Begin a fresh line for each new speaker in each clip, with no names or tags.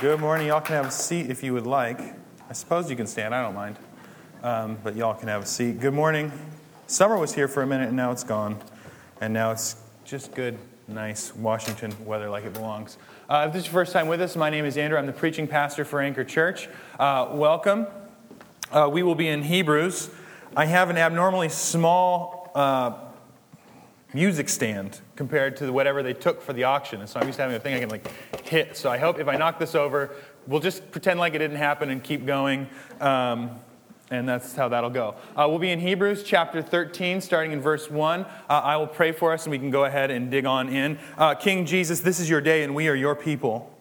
Good morning. Y'all can have a seat if you would like. I suppose you can stand. I don't mind. Um, but y'all can have a seat. Good morning. Summer was here for a minute and now it's gone. And now it's just good, nice Washington weather like it belongs. Uh, if this is your first time with us, my name is Andrew. I'm the preaching pastor for Anchor Church. Uh, welcome. Uh, we will be in Hebrews. I have an abnormally small uh, music stand compared to whatever they took for the auction. And so I'm used to having a thing I can like hit. So I hope if I knock this over, we'll just pretend like it didn't happen and keep going. Um, and that's how that'll go. Uh, we'll be in Hebrews chapter 13, starting in verse 1. Uh, I will pray for us and we can go ahead and dig on in. Uh, King Jesus, this is your day and we are your people.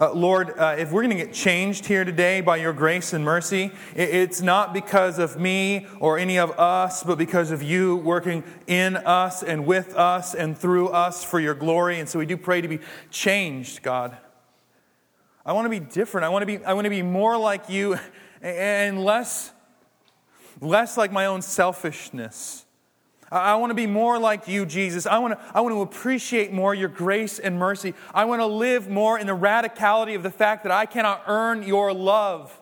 Uh, Lord, uh, if we're going to get changed here today by your grace and mercy, it's not because of me or any of us, but because of you working in us and with us and through us for your glory. And so we do pray to be changed, God. I want to be different. I want to be, I want to be more like you and less, less like my own selfishness. I want to be more like you, Jesus. I want to, I want to appreciate more your grace and mercy. I want to live more in the radicality of the fact that I cannot earn your love,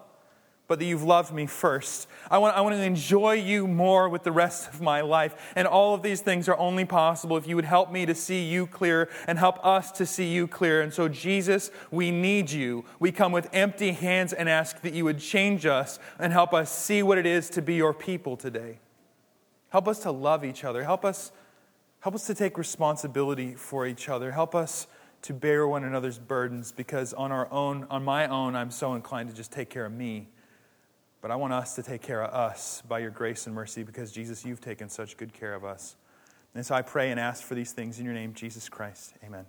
but that you've loved me first. I want, I want to enjoy you more with the rest of my life. And all of these things are only possible if you would help me to see you clear and help us to see you clear. And so, Jesus, we need you. We come with empty hands and ask that you would change us and help us see what it is to be your people today. Help us to love each other. Help us, help us to take responsibility for each other. Help us to bear one another's burdens because on our own, on my own, I'm so inclined to just take care of me. But I want us to take care of us by your grace and mercy because, Jesus, you've taken such good care of us. And so I pray and ask for these things in your name, Jesus Christ. Amen.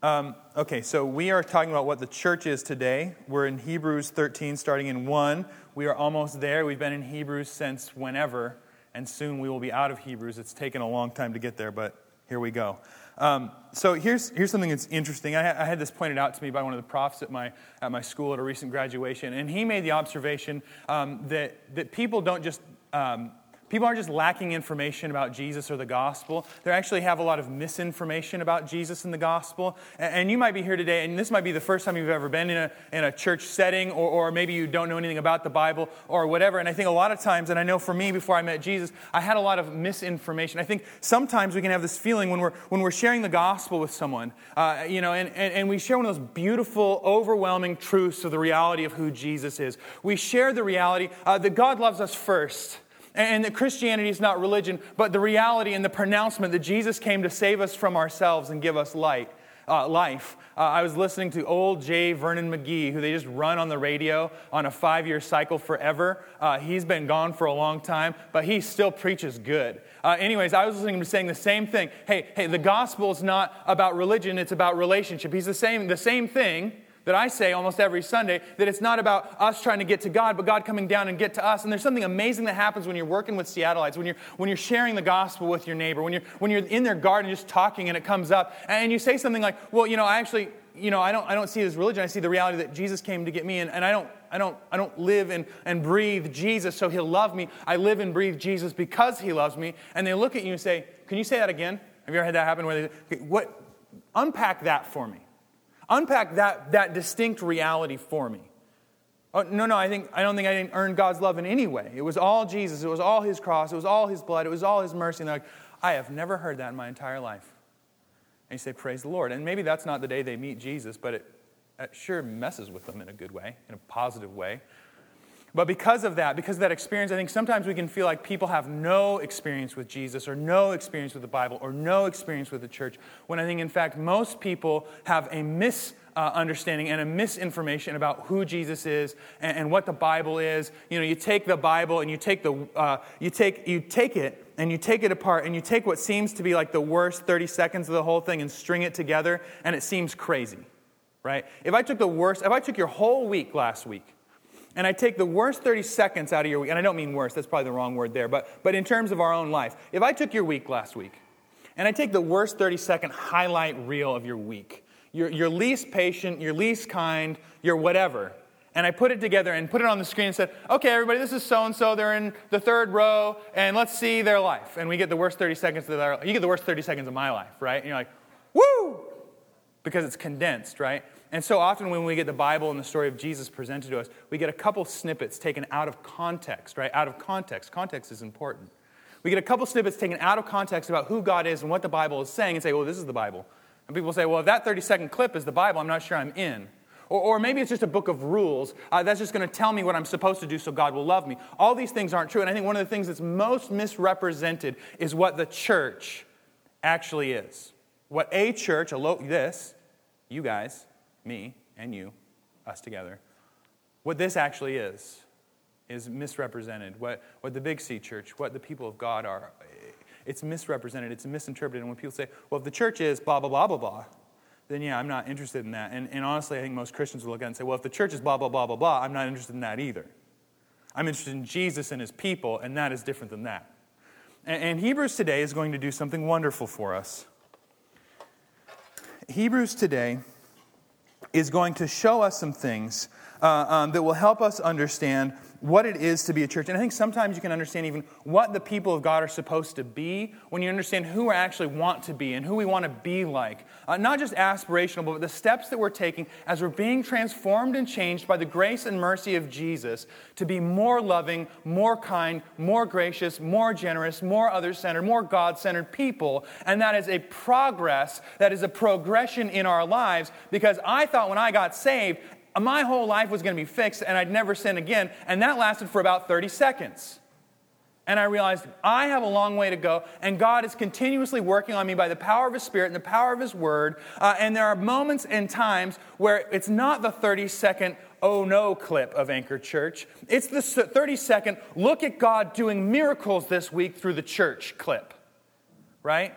Um, okay, so we are talking about what the church is today. We're in Hebrews 13, starting in 1. We are almost there. We've been in Hebrews since whenever, and soon we will be out of Hebrews. It's taken a long time to get there, but here we go. Um, so here's, here's something that's interesting. I, I, had this pointed out to me by one of the profs at my, at my school at a recent graduation, and he made the observation um, that, that people don't just um, People aren't just lacking information about Jesus or the gospel. They actually have a lot of misinformation about Jesus and the gospel. And you might be here today, and this might be the first time you've ever been in a, in a church setting, or, or maybe you don't know anything about the Bible or whatever. And I think a lot of times, and I know for me before I met Jesus, I had a lot of misinformation. I think sometimes we can have this feeling when we're, when we're sharing the gospel with someone, uh, you know, and, and, and we share one of those beautiful, overwhelming truths of the reality of who Jesus is. We share the reality uh, that God loves us first and that Christianity is not religion, but the reality and the pronouncement that Jesus came to save us from ourselves and give us light. Uh, life. Uh, I was listening to old J. Vernon McGee, who they just run on the radio on a five year cycle forever. Uh, he's been gone for a long time, but he still preaches good. Uh, anyways, I was listening to him saying the same thing. Hey, hey, the gospel is not about religion, it's about relationship. He's the same, the same thing that I say almost every Sunday that it's not about us trying to get to God, but God coming down and get to us. And there's something amazing that happens when you're working with Seattleites, when you're, when you're sharing the gospel with your neighbor, when you're, when you're in their garden just talking and it comes up, and you say something like, well, you know, I actually, you know, I don't, I don't see as religion. I see the reality that Jesus came to get me, and, and I, don't, I, don't, I don't live and, and breathe Jesus so he'll love me. I live and breathe Jesus because he loves me. And they look at you and say, can you say that again? Have you ever had that happen? Where they, what, unpack that for me. Unpack that, that distinct reality for me. Oh, no, no, I, think, I don't think I didn't earn God's love in any way. It was all Jesus. It was all his cross. It was all his blood. It was all his mercy. And they're like, I have never heard that in my entire life. And you say, Praise the Lord. And maybe that's not the day they meet Jesus, but it, it sure messes with them in a good way, in a positive way. But because of that, because of that experience, I think sometimes we can feel like people have no experience with Jesus or no experience with the Bible or no experience with the church, when I think, in fact, most people have a misunderstanding and a misinformation about who Jesus is and, and, what the Bible is. You know, you take the Bible and you take, the, uh, you, take, you take it and you take it apart and you take what seems to be like the worst 30 seconds of the whole thing and string it together, and it seems crazy, right? If I took the worst, if I took your whole week last week, and I take the worst 30 seconds out of your week, and I don't mean worst, that's probably the wrong word there, but, but in terms of our own life, if I took your week last week, and I take the worst 30 second highlight reel of your week, your, your least patient, your least kind, your whatever, and I put it together and put it on the screen and said, okay, everybody, this is so and so. They're in the third row, and let's see their life. And we get the worst 30 seconds of their You get the worst 30 seconds of my life, right? And you're like, woo! because it's condensed, right? And so often when we get the Bible and the story of Jesus presented to us, we get a couple snippets taken out of context, right? Out of context. Context is important. We get a couple snippets taken out of context about who God is and what the Bible is saying and say, well, this is the Bible. And people say, well, if that 30 second clip is the Bible, I'm not sure I'm in. Or, or maybe it's just a book of rules. Uh, that's just going to tell me what I'm supposed to do so God will love me. All these things aren't true. And I think one of the things that's most misrepresented is what the church actually is. What a church, a lo- this, you guys, me, and you, us together, what this actually is, is misrepresented. What, what the Big C church, what the people of God are, it's misrepresented, it's misinterpreted. And when people say, well, if the church is blah, blah, blah, blah, blah, then yeah, I'm not interested in that. And, and honestly, I think most Christians will look at it and say, well, if the church is blah, blah, blah, blah, blah, I'm not interested in that either. I'm interested in Jesus and his people, and that is different than that. And, and Hebrews today is going to do something wonderful for us. Hebrews today is going to show us some things uh, um, that will help us understand what it is to be a church. And I think sometimes you can understand even what the people of God are supposed to be when you understand who we actually want to be and who we want to be like. Uh, not just aspirational, but the steps that we're taking as we're being transformed and changed by the grace and mercy of Jesus to be more loving, more kind, more gracious, more generous, more other centered, more God centered people. And that is a progress, that is a progression in our lives because I thought when I got saved, my whole life was going to be fixed and I'd never sin again. And that lasted for about 30 seconds. And I realized I have a long way to go, and God is continuously working on me by the power of His Spirit and the power of His Word. Uh, and there are moments and times where it's not the 30 second, oh no clip of Anchor Church. It's the 30 second, look at God doing miracles this week through the church clip, right?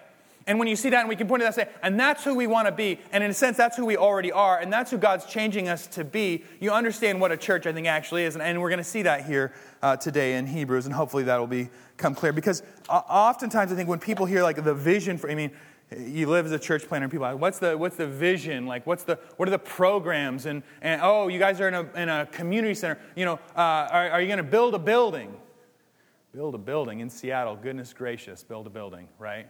And when you see that, and we can point to that and say, and that's who we want to be. And in a sense, that's who we already are. And that's who God's changing us to be. You understand what a church, I think, actually is. And, and we're going to see that here uh, today in Hebrews. And hopefully that will become clear. Because uh, oftentimes, I think when people hear like the vision for, I mean, you live as a church planter and people are like, what's the, what's the vision? Like, what's the, what are the programs? And, and oh, you guys are in a, in a community center. You know, uh, are, are you going to build a building? Build a building in Seattle. Goodness gracious, build a building, right?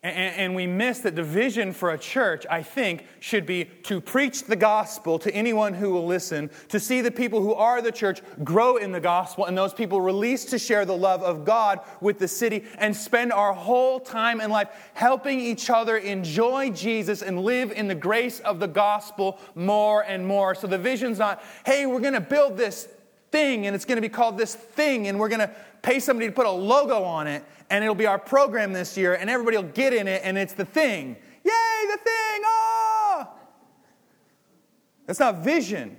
And, we miss that the vision for a church, I think, should be to preach the gospel to anyone who will listen, to see the people who are the church grow in the gospel, and those people released to share the love of God with the city, and spend our whole time in life helping each other enjoy Jesus and live in the grace of the gospel more and more. So the vision's not, hey, we're going to build this thing, and it's going to be called this thing, and we're going to pay somebody to put a logo on it and it'll be our program this year, and everybody will get in it, and it's the thing. Yay, the thing! Oh! That's not vision.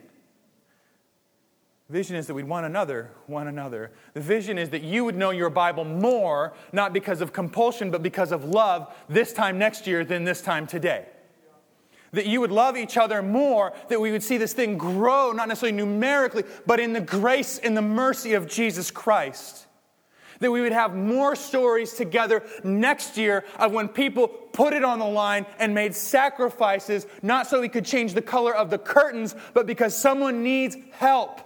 Vision is that we'd one another, one another. The vision is that you would know your Bible more, not because of compulsion, but because of love this time next year than this time today. That you would love each other more, that we would see this thing grow, not necessarily numerically, but in the grace and the mercy of Jesus Christ that we would have more stories together next year of when people put it on the line and made sacrifices, not so we could change the color of the curtains, but because someone needs help.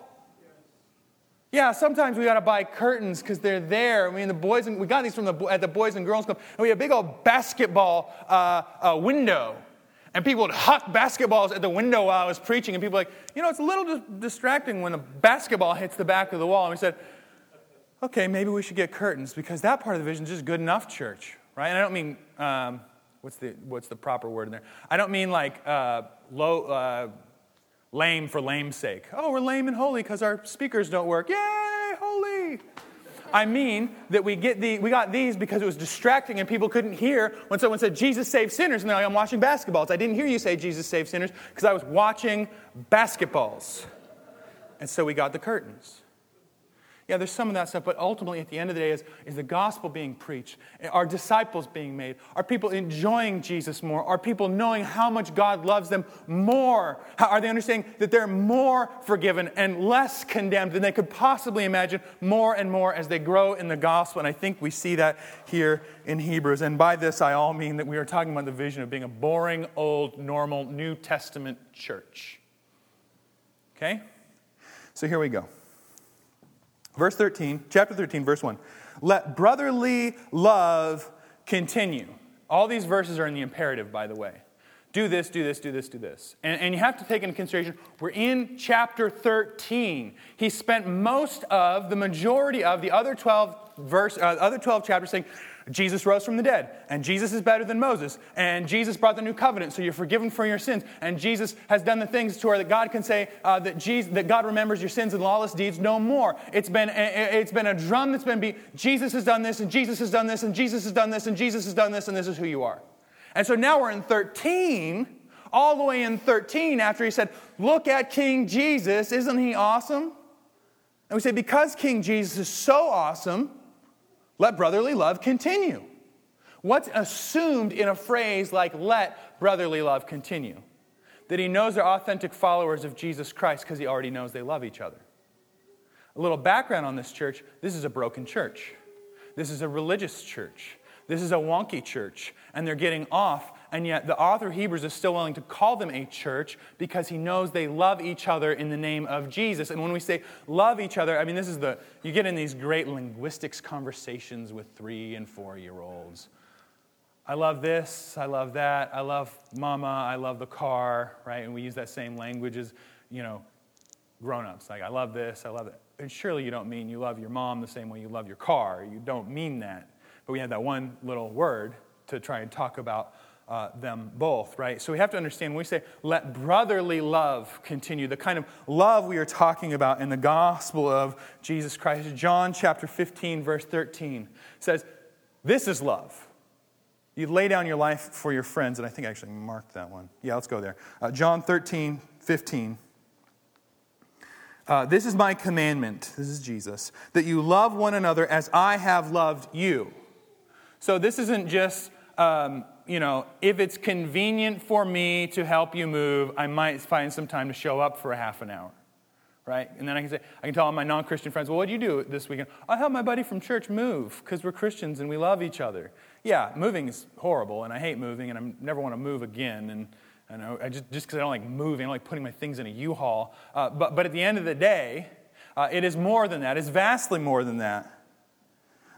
Yeah, sometimes we got to buy curtains because they're there. I mean, the boys and we got these from the at the Boys and Girls Club, and we had a big old basketball uh, uh, window, and people would huck basketballs at the window while I was preaching, and people were like, you know, it's a little distracting when a basketball hits the back of the wall. And we said, okay, maybe we should get curtains because that part of the vision is just good enough church, right? And I don't mean, um, what's, the, what's the proper word in there? I don't mean like uh, low, uh, lame for lame's sake. Oh, we're lame and holy because our speakers don't work. Yay, holy! I mean that we get the we got these because it was distracting and people couldn't hear when someone said Jesus saves sinners and they're like, I'm watching basketballs. I didn't hear you say Jesus saves sinners because I was watching basketballs. And so we got the curtains. Yeah, there's some of that stuff, but ultimately, at the end of the day, is, is the gospel being preached? Are disciples being made? Are people enjoying Jesus more? Are people knowing how much God loves them more? How, are they understanding that they're more forgiven and less condemned than they could possibly imagine more and more as they grow in the gospel? And I think we see that here in Hebrews. And by this, I all mean that we are talking about the vision of being a boring, old, normal New Testament church. Okay? So here we go. Verse 13, chapter 13, verse 1. Let brotherly love continue. All these verses are in the imperative, by the way.
Do this, do this, do this, do this. And, and you have to take into consideration, we're in chapter 13. He spent most of, the majority of the other 12 verse, uh, other 12 chapters saying, Jesus rose from the dead, and Jesus is better than Moses, and Jesus brought the new covenant, so you're forgiven for your sins, and Jesus has done the things to where that God can say uh, that, Jesus, that God remembers your sins and lawless deeds no more. It's been, it's been a drum that's been beat. Jesus has done this, and Jesus has done this, and Jesus has done this, and Jesus has done this, and this is who you are. And so now we're in 13, all the way in 13, after he said, Look at King Jesus, isn't he awesome? And we say, Because King Jesus is so awesome, let brotherly love continue. What's assumed in a phrase like let brotherly love continue? That he knows they're authentic followers of Jesus Christ because he already knows they love each other. A little background on this church this is a broken church. This is a religious church. This is a wonky church, and they're getting off. And yet, the author of Hebrews is still willing to call them a church because he knows they love each other in the name of Jesus. And when we say love each other, I mean, this is the, you get in these great linguistics conversations with three and four year olds. I love this, I love that, I love mama, I love the car, right? And we use that same language as, you know, grown ups. Like, I love this, I love it. And surely you don't mean you love your mom the same way you love your car. You don't mean that but we had that one little word to try and talk about uh, them both, right? So we have to understand when we say, let brotherly love continue, the kind of love we are talking about in the gospel of Jesus Christ. John chapter 15, verse 13 says, This is love. You lay down your life for your friends. And I think I actually marked that one. Yeah, let's go there. Uh, John 13, 15. Uh, this is my commandment, this is Jesus, that you love one another as I have loved you. So this isn't just, um, you know, if it's convenient for me to help you move, I might find some time to show up for a half an hour. Right? And then I can say, I can tell all my non Christian friends, well, what do you do this weekend? I help my buddy from church move because we're Christians and we love each other. Yeah, moving is horrible and I hate moving and I never want to move again. And, I just just because I don't like moving, I don't like putting my things in a U Haul. Uh, but, but at the end of the day, uh, it is more than that, it's vastly more than that.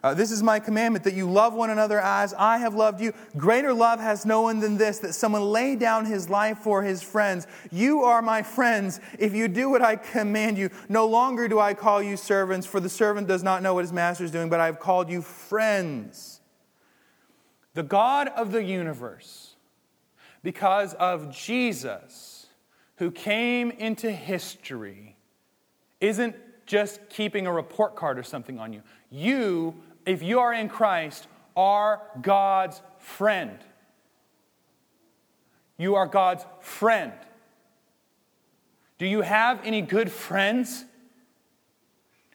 Uh, this is my commandment that you love one another as I have loved you. Greater love has no one than this, that someone lay down his life for his friends. You are my friends if you do what I command you. No longer do I call you servants, for the servant does not know what his master is doing, but I have called you friends. The God of the universe, because of Jesus, who came into history, isn't just keeping a report card or something on you. You if you are in Christ, are God's friend. You are God's friend. Do you have any good friends?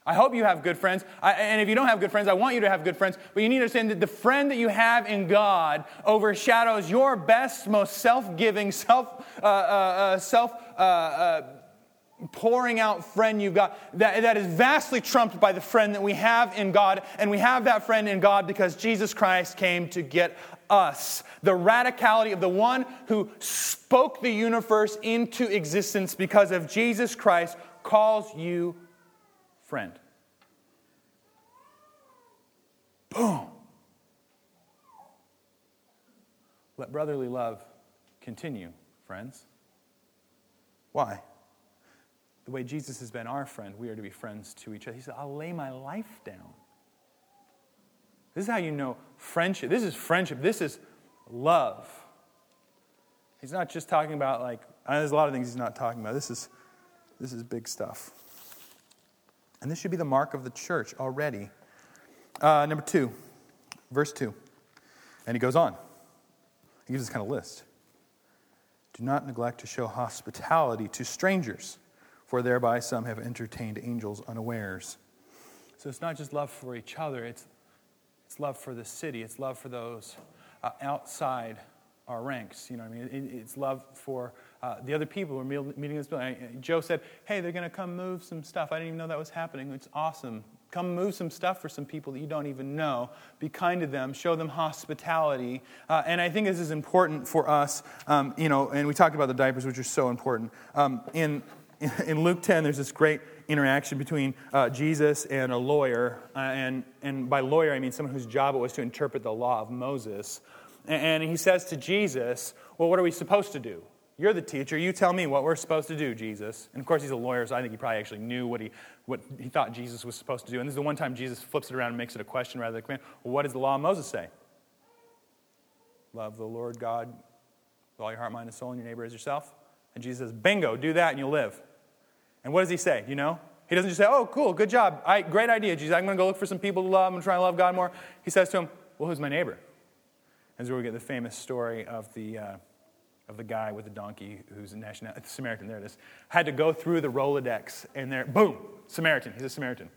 I hope you have good friends. I, and if you don't have good friends, I want you to have good friends. But you need to understand that the friend that you have in God overshadows your best, most self giving, self, uh, uh, uh, self uh, uh, pouring out friend you've got that, that is vastly trumped by the friend that we have in God. And we have that friend in God because Jesus Christ came to get us. The radicality of the one who spoke the universe into existence because of Jesus Christ calls you friend. Boom. Let brotherly love continue, friends. Why? The way Jesus has been our friend, we are to be friends to each other. He said, I'll lay my life down. This is how you know friendship. This is friendship. This is love. He's not just talking about like, there's a lot of things he's not talking about. This is, this is big stuff. And this should be the mark of the church already. Uh, number two, verse two. And he goes on. He gives this kind of list. Do not neglect to show hospitality to strangers for thereby some have entertained angels unawares. So it's not just love for each other, it's, it's love for the city, it's love for those uh, outside our ranks. You know I mean? It, it's love for uh, the other people who are meeting this building. Joe said, Hey, they're going to come move some stuff. I didn't even know that was happening. It's awesome. Come move some stuff for some people that you don't even know. Be kind to them. Show them hospitality. Uh, and I think this is important for us. Um, you know, and we talked about the diapers, which are so important. Um, in in Luke 10, there's this great interaction between uh, Jesus and a lawyer. Uh, and, and by lawyer, I mean someone whose job it was to interpret the law of Moses. and he says to Jesus, Well, what are we supposed to do? You're the teacher. You tell me what we're supposed to do, Jesus. And of course, he's a lawyer, so I think he probably actually knew what he, what he thought Jesus was supposed to do. And this is the one time Jesus flips it around and makes it a question rather than a command. Well, what does the law of Moses say? Love the Lord God with all your heart, mind, and soul, and your neighbor as yourself. And Jesus says, Bingo, do that and you'll live. And what does he say? You know? He doesn't just say, Oh, cool, good job. I, great idea, Jesus. I'm going to go look for some people to love. I'm going to try to love God more. He says to him, Well, who's my neighbor? And so we get the famous story of the. Uh, of the guy with the donkey who's a national, Samaritan, there it is, had to go through the Rolodex, and there, boom, Samaritan. He's a Samaritan.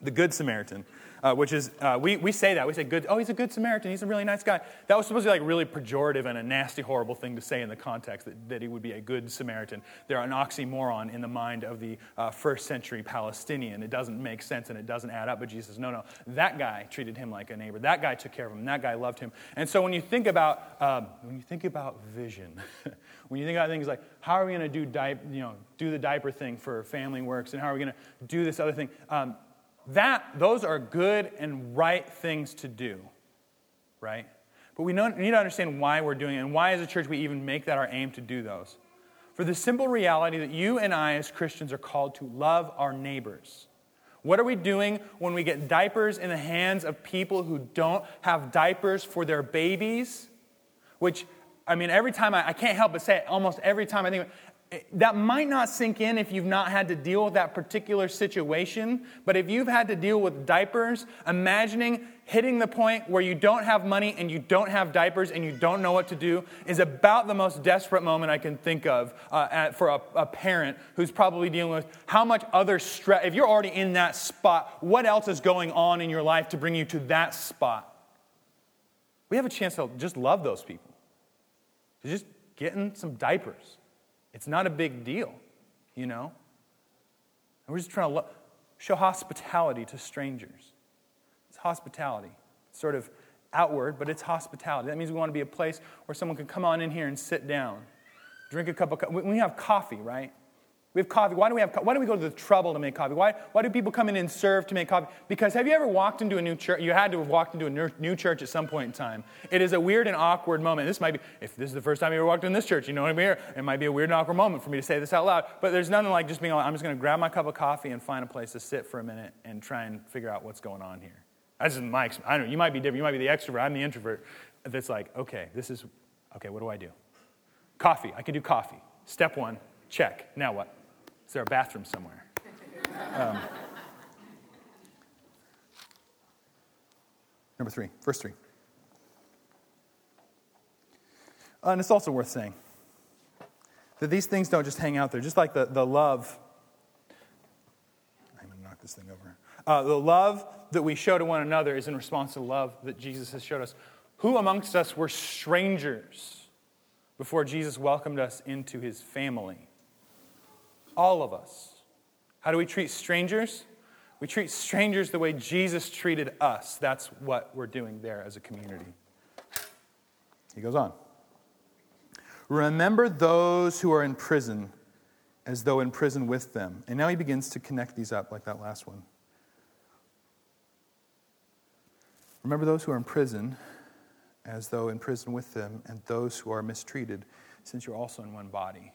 The Good Samaritan uh, which is, uh, we, we say that. We say, good, oh, he's a good Samaritan. He's a really nice guy. That was supposed to be like really pejorative and a nasty, horrible thing to say in the context that, that he would be a good Samaritan. They're an oxymoron in the mind of the uh, first century Palestinian. It doesn't make sense and it doesn't add up. But Jesus says, no, no, that guy treated him like a neighbor. That guy took care of him. That guy loved him. And so when you think about, um, when you think about vision, when you think about things like how are we going to do, di- you know, do the diaper thing for Family Works and how are we going to do this other thing, um, that, those are good and right things to do, right? But we need to understand why we're doing it and why, as a church, we even make that our aim to do those. For the simple reality that you and I, as Christians, are called to love our neighbors. What are we doing when we get diapers in the hands of people who don't have diapers for their babies? Which, I mean, every time I, I can't help but say it, almost every time I think, that might not sink in if you've not had to deal with that particular situation, but if you've had to deal with diapers, imagining hitting the point where you don't have money and you don't have diapers and you don't know what to do is about the most desperate moment I can think of uh, at, for a, a, parent who's probably dealing with how much other stress. If you're already in that spot, what else is going on in your life to bring you to that spot? We have a chance to just love those people, just getting some diapers it's not a big deal, you know? And we're just trying to lo- show hospitality to strangers. It's hospitality. It's sort of outward, but it's hospitality. That means we want to be a place where someone can come on in here and sit down, drink a cup of coffee. We have coffee, right? We have coffee. Why do we have? Why do we go to the trouble to make coffee? Why, why do people come in and serve to make coffee? Because have you ever walked into a new church? You had to have walked into a new church at some point in time. It is a weird and awkward moment. This might be if this is the first time you ever walked in this church. You know what I mean? It might be a weird and awkward moment for me to say this out loud. But there's nothing like just being like, I'm just going to grab my cup of coffee and find a place to sit for a minute and try and figure out what's going on here. That's just my. I don't know. You might be different. You might be the extrovert. I'm the introvert. That's like, okay, this is okay. What do I do? Coffee. I can do coffee. Step one. Check. Now what? Is there a bathroom somewhere? Um, number three, verse three. Uh, and it's also worth saying that these things don't just hang out there, just like the, the love. I'm going to knock this thing over. Uh, the love that we show to one another is in response to love that Jesus has showed us. Who amongst us were strangers before Jesus welcomed us into his family? All of us. How do we treat strangers? We treat strangers the way Jesus treated us. That's what we're doing there as a community. He goes on. Remember those who are in prison as though in prison with them. And now he begins to connect these up like that last one. Remember those who are in prison as though in prison with them, and those who are mistreated, since you're also in one body.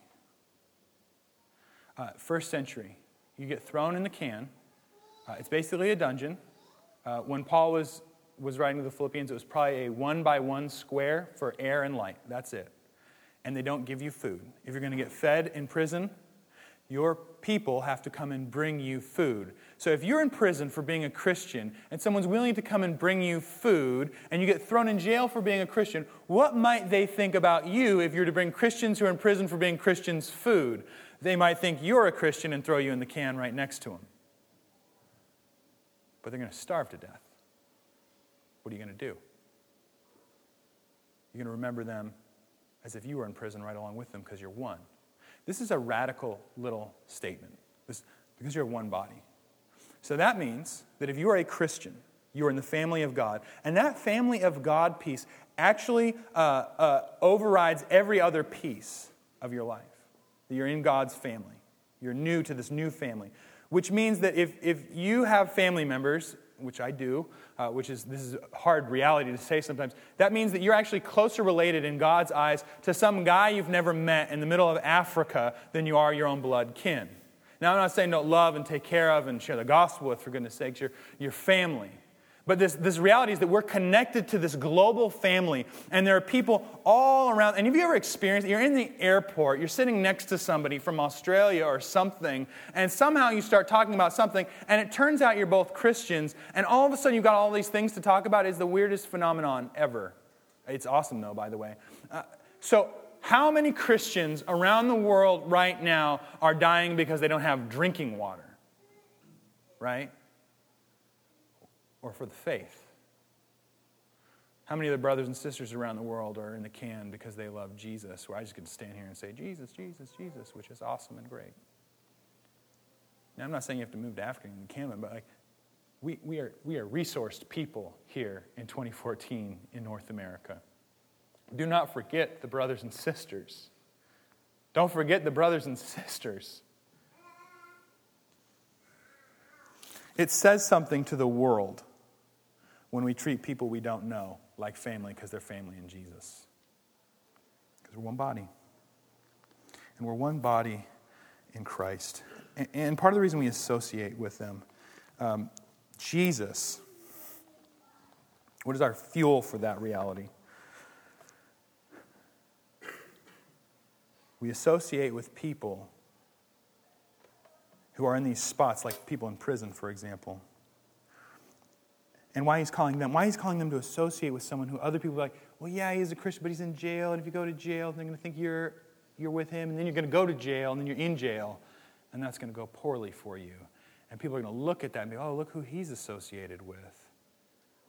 Uh, first century, you get thrown in the can. Uh, it's basically a dungeon. Uh, when Paul was, was writing to the Philippians, it was probably a one by one square for air and light. That's it. And they don't give you food. If you're going to get fed in prison, your people have to come and bring you food. So if you're in prison for being a Christian and someone's willing to come and bring you food and you get thrown in jail for being a Christian, what might they think about you if you're to bring Christians who are in prison for being Christians food? They might think you're a Christian and throw you in the can right next to them. But they're going to starve to death. What are you going to do? You're going to remember them as if you were in prison right along with them because you're one. This is a radical little statement this, because you're one body. So that means that if you are a Christian, you are in the family of God. And that family of God piece actually uh, uh, overrides every other piece of your life that you're in God's family. You're new to this new family. Which means that if, if you have family members which I do, uh, which is this is hard reality to say sometimes, that means that you're actually closer related in God's eyes to some guy you've never met in the middle of Africa than you are your own blood kin. Now, I'm not saying don't love and take care of and share the gospel with, for goodness sakes, your, your family. But this, this reality is that we're connected to this global family, and there are people all around. And have you ever experienced, you're in the airport, you're sitting next to somebody from Australia or something, and somehow you start talking about something, and it turns out you're both Christians, and all of a sudden you've got all these things to talk about is the weirdest phenomenon ever. It's awesome, though, by the way. Uh, so, how many Christians around the world right now are dying because they don't have drinking water? Right? Or for the faith? How many of the brothers and sisters around the world are in the can because they love Jesus? Where I just to stand here and say, Jesus, Jesus, Jesus, which is awesome and great. Now, I'm not saying you have to move to Africa and Canada, but like, we, we, are, we are resourced people here in 2014 in North America. Do not forget the brothers and sisters. Don't forget the brothers and sisters. It says something to the world when we treat people we don't know like family because they're family in Jesus. Because we're one body. And we're one body in Christ. And part of the reason we associate with them, um, Jesus, what is our fuel for that reality? We associate with people who are in these spots, like people in prison, for example and why he's calling them. Why he's calling them to associate with someone who other people are like, well, yeah, he's a Christian, but he's in jail. And if you go to jail, then they're going to think you're, you're with him. And then you're going to go to jail, and then you're in jail. And that's going to go poorly for you. And people are going to look at that and be, oh, look who he's associated with.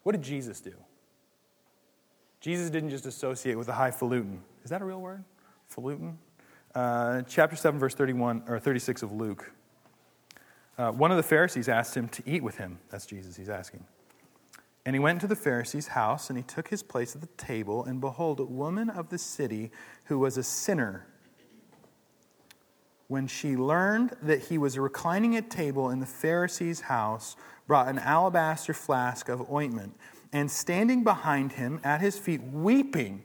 What did Jesus do? Jesus didn't just associate with a highfalutin. Is that a real word? Falutin? Uh, chapter 7, verse 31 or 36 of Luke. Uh, one of the Pharisees asked him to eat with him. That's Jesus, he's asking. And he went to the Pharisee's house, and he took his place at the table, and behold, a woman of the city who was a sinner. When she learned that he was reclining at table in the Pharisee's house, brought an alabaster flask of ointment, and standing behind him at his feet, weeping,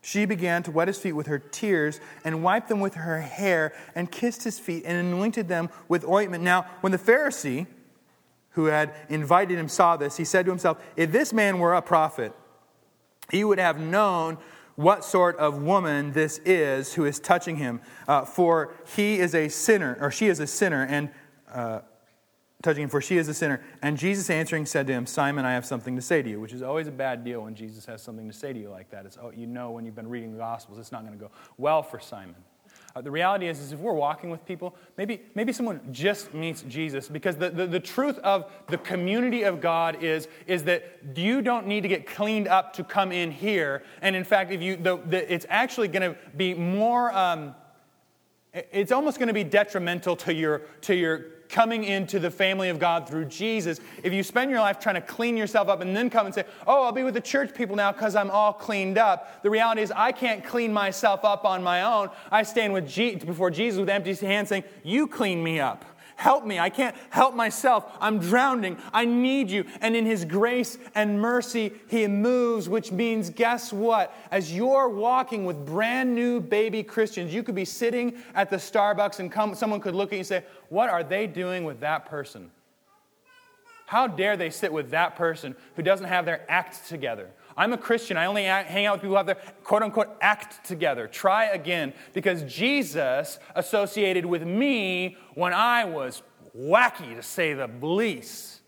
she began to wet his feet with her tears and wiped them with her hair and kissed his feet and anointed them with ointment. Now, when the Pharisee, who had invited him saw this, he said to himself, If this man were a prophet, he would have known what sort of woman this is who is touching him, uh, for he is a sinner, or she is a sinner, and uh, touching him, for she is a sinner. And Jesus answering said to him, Simon, I have something to say to you, which is always a bad deal when Jesus has something to say to you like that. It's, oh, you know when you've been reading the Gospels, it's not going to go well for Simon. Uh, the reality is, is if we're walking with people, maybe, maybe someone just meets Jesus because the, the, the truth of the community of God is, is that you don't need to get cleaned up to come in here. And in fact, if you, the, the, it's actually going to be more, um, it's almost going to be detrimental to your, to your coming into the family of God through Jesus, if you spend your life trying to clean yourself up and then come and say, Oh, I'll be with the church people now because I'm all cleaned up, the reality is I can't clean myself up on my own. I stand with Je- before Jesus with empty hands saying, You clean me up. Help me. I can't help myself. I'm drowning. I need you. And in His grace and mercy, He moves, which means, guess what? As you're walking with brand new baby Christians, you could be sitting at the Starbucks and come, someone could look at you and say, What are they doing with that person? How dare they sit with that person who doesn't have their act together? I'm a Christian. I only hang out with people who have their quote unquote act together. Try again. Because Jesus associated with me when I was wacky, to say the least.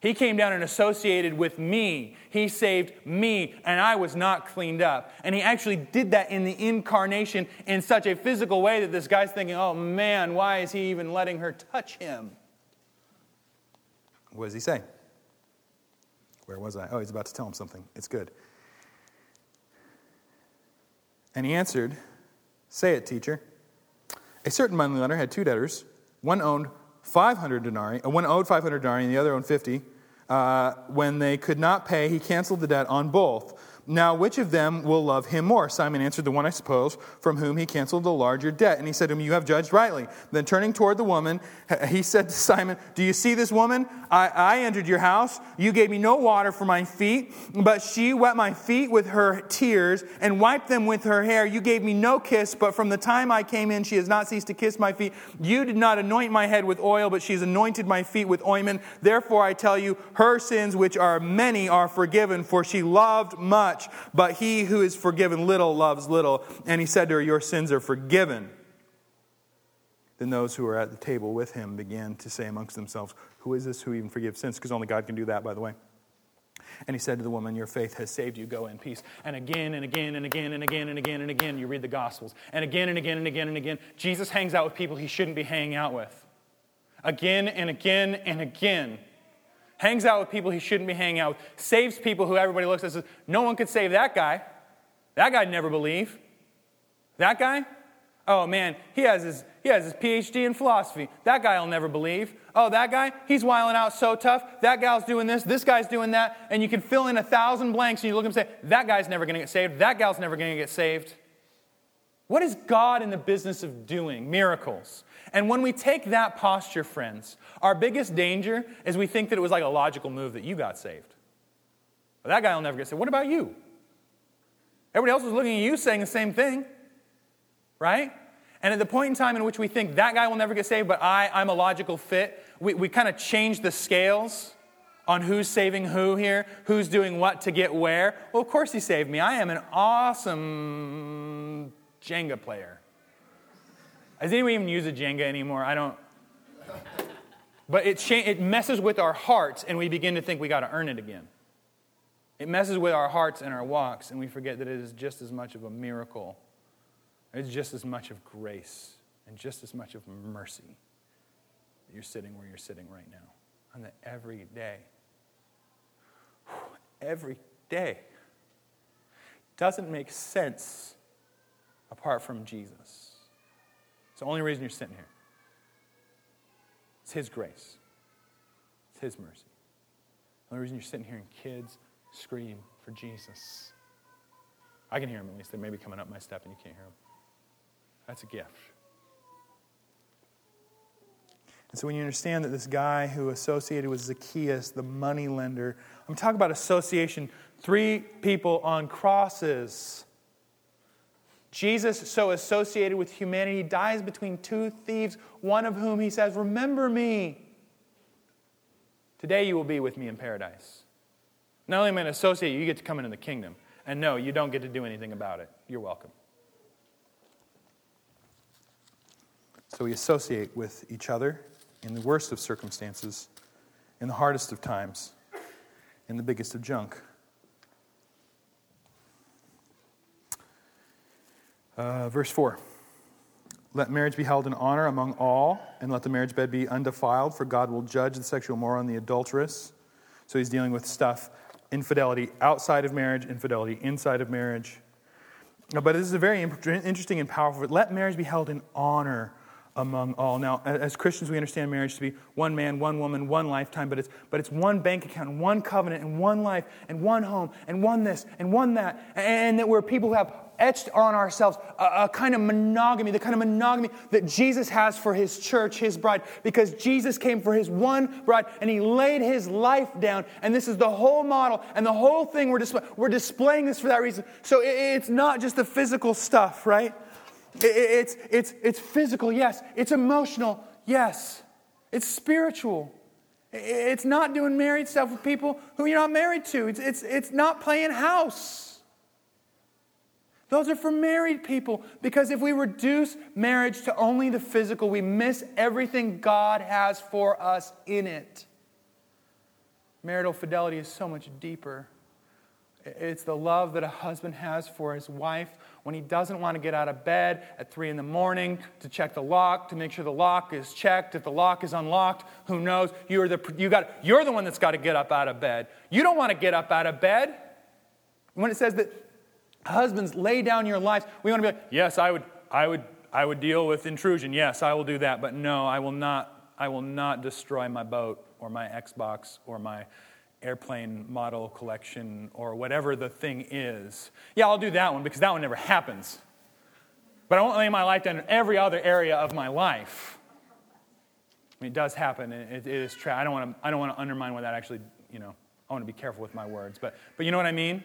He came down and associated with me. He saved me, and I was not cleaned up. And he actually did that in the incarnation in such a physical way that this guy's thinking, oh man, why is he even letting her touch him? What does he say? Where was I? Oh, he's about to tell him something. It's good. And he answered, Say it, teacher. A certain money lender had two debtors. One owned 500 denarii, uh, one owed 500 denarii, and the other owned 50. Uh, when they could not pay, he canceled the debt on both.
Now, which of them will love him more? Simon answered, The one, I suppose, from whom he canceled the larger debt. And he said to him, You have judged rightly. Then turning toward the woman, he said to Simon, Do you see this woman? I, I entered your house. You gave me no water for my feet, but she wet my feet with her tears and wiped them with her hair. You gave me no kiss, but from the time I came in, she has not ceased to kiss my feet. You did not anoint my head with oil, but she has anointed my feet with ointment. Therefore, I tell you, her sins, which are many, are forgiven, for she loved much. But he who is forgiven little loves little. And he said to her, Your sins are forgiven. Then those who were at the table with him began to say amongst themselves, Who is this who even forgives sins? Because only God can do that, by the way. And he said to the woman, Your faith has saved you. Go in peace. And again and again and again and again and again and again, you read the Gospels. And again and again and again and again, Jesus hangs out with people he shouldn't be hanging out with. Again and again and again hangs out with people he shouldn't be hanging out with, saves people who everybody looks at and says, No one could save that guy. That guy'd never believe. That guy? Oh man, he has his he has his PhD in philosophy. That guy will never believe. Oh, that guy, he's wiling out so tough. That gal's doing this, this guy's doing that, and you can fill in a thousand blanks and you look and say, that guy's never gonna get saved, that gal's never gonna get saved. What is God in the business of doing? Miracles. And when we take that posture, friends, our biggest danger is we think that it was like a logical move that you got saved. But that guy will never get saved. What about you? Everybody else was looking at you saying the same thing, right? And at the point in time in which we think that guy will never get saved, but I, I'm a logical fit, we, we kind of change the scales on who's saving who here, who's doing what to get where. Well, of course he saved me. I am an awesome Jenga player. Does anyone even use a Jenga anymore? I don't. But it, cha- it messes with our hearts, and we begin to think we got to earn it again. It messes with our hearts and our walks, and we forget that it is just as much of a miracle. It's just as much of grace and just as much of mercy that you're sitting where you're sitting right now. And that every day, every day, doesn't make sense apart from Jesus. It's the only reason you're sitting here. It's His grace, it's His mercy. The only reason you're sitting here and kids scream for Jesus. I can hear them at least. They may be coming up my step and you can't hear them. That's a gift. And so when you understand that this guy who associated with Zacchaeus, the money lender, I'm talking about association, three people on crosses Jesus, so associated with humanity, dies between two thieves, one of whom he says, Remember me. Today you will be with me in paradise. Not only am I an associate, you get to come into the kingdom. And no, you don't get to do anything about it. You're welcome. So we associate with each other in the worst of circumstances, in the hardest of times, in the biggest of junk. Uh, verse 4 Let marriage be held in honor among all, and let the marriage bed be undefiled, for God will judge the sexual moral and the adulteress. So he's dealing with stuff infidelity outside of marriage, infidelity inside of marriage. But this is a very interesting and powerful. Let marriage be held in honor among all. Now, as Christians, we understand marriage to be one man, one woman, one lifetime, but it's, but it's one bank account, and one covenant, and one life, and one home, and one this, and one that, and that we're people who have etched on ourselves a, a, kind of monogamy, the kind of monogamy that Jesus has for his church, his bride, because Jesus came for his one bride and he laid his life down. And this is the whole model and the whole thing we're, we're displaying this for that reason. So it, it's not just the physical stuff, right? It, it's, it's, it's physical, yes. It's emotional, yes. It's spiritual. It's not doing married stuff with people who you're not married to. It's, it's, it's not playing house. Those are for married people because if we reduce marriage to only the physical, we miss everything God has for us in it. Marital fidelity is so much deeper. It's the love that a husband has for his wife when he doesn't want to get out of bed at three in the morning to check the lock, to make sure the lock is checked. If the lock is unlocked, who knows? You're the, you got, you're the one that's got to get up out of bed. You don't want to get up out of bed. When it says that Husbands, lay down your lives. We want to be like, yes, I would, I would, I would deal with intrusion. Yes, I will do that. But no, I will not, I will not destroy my boat or my Xbox or my
airplane model collection or whatever the thing is. Yeah, I'll do that one because that one never happens. But I won't lay my life down in every other area of my life. I mean, it does happen. It, it is true. I don't want to. I don't want to undermine what that actually. You know, I want to be careful with my words. But but you know what I mean.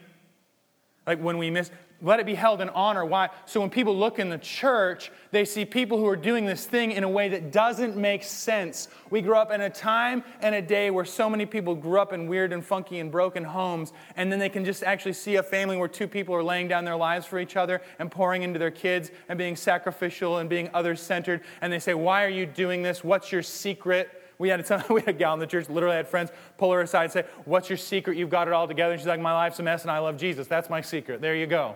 Like when we miss, let it be held in honor. Why? So when people look in the church, they see people who are doing this thing in a way that doesn't make sense. We grew up in a time and a day where so many people grew up in weird and funky and broken homes, and then they can just actually see a family where two people are laying down their lives for each other and pouring into their kids and being sacrificial and being others centered. And they say, Why are you doing this? What's your secret? We had, a, we had a gal in the church, literally had friends pull her aside and say, What's your secret? You've got it all together. And she's like, My life's a mess and I love Jesus. That's my secret. There you go.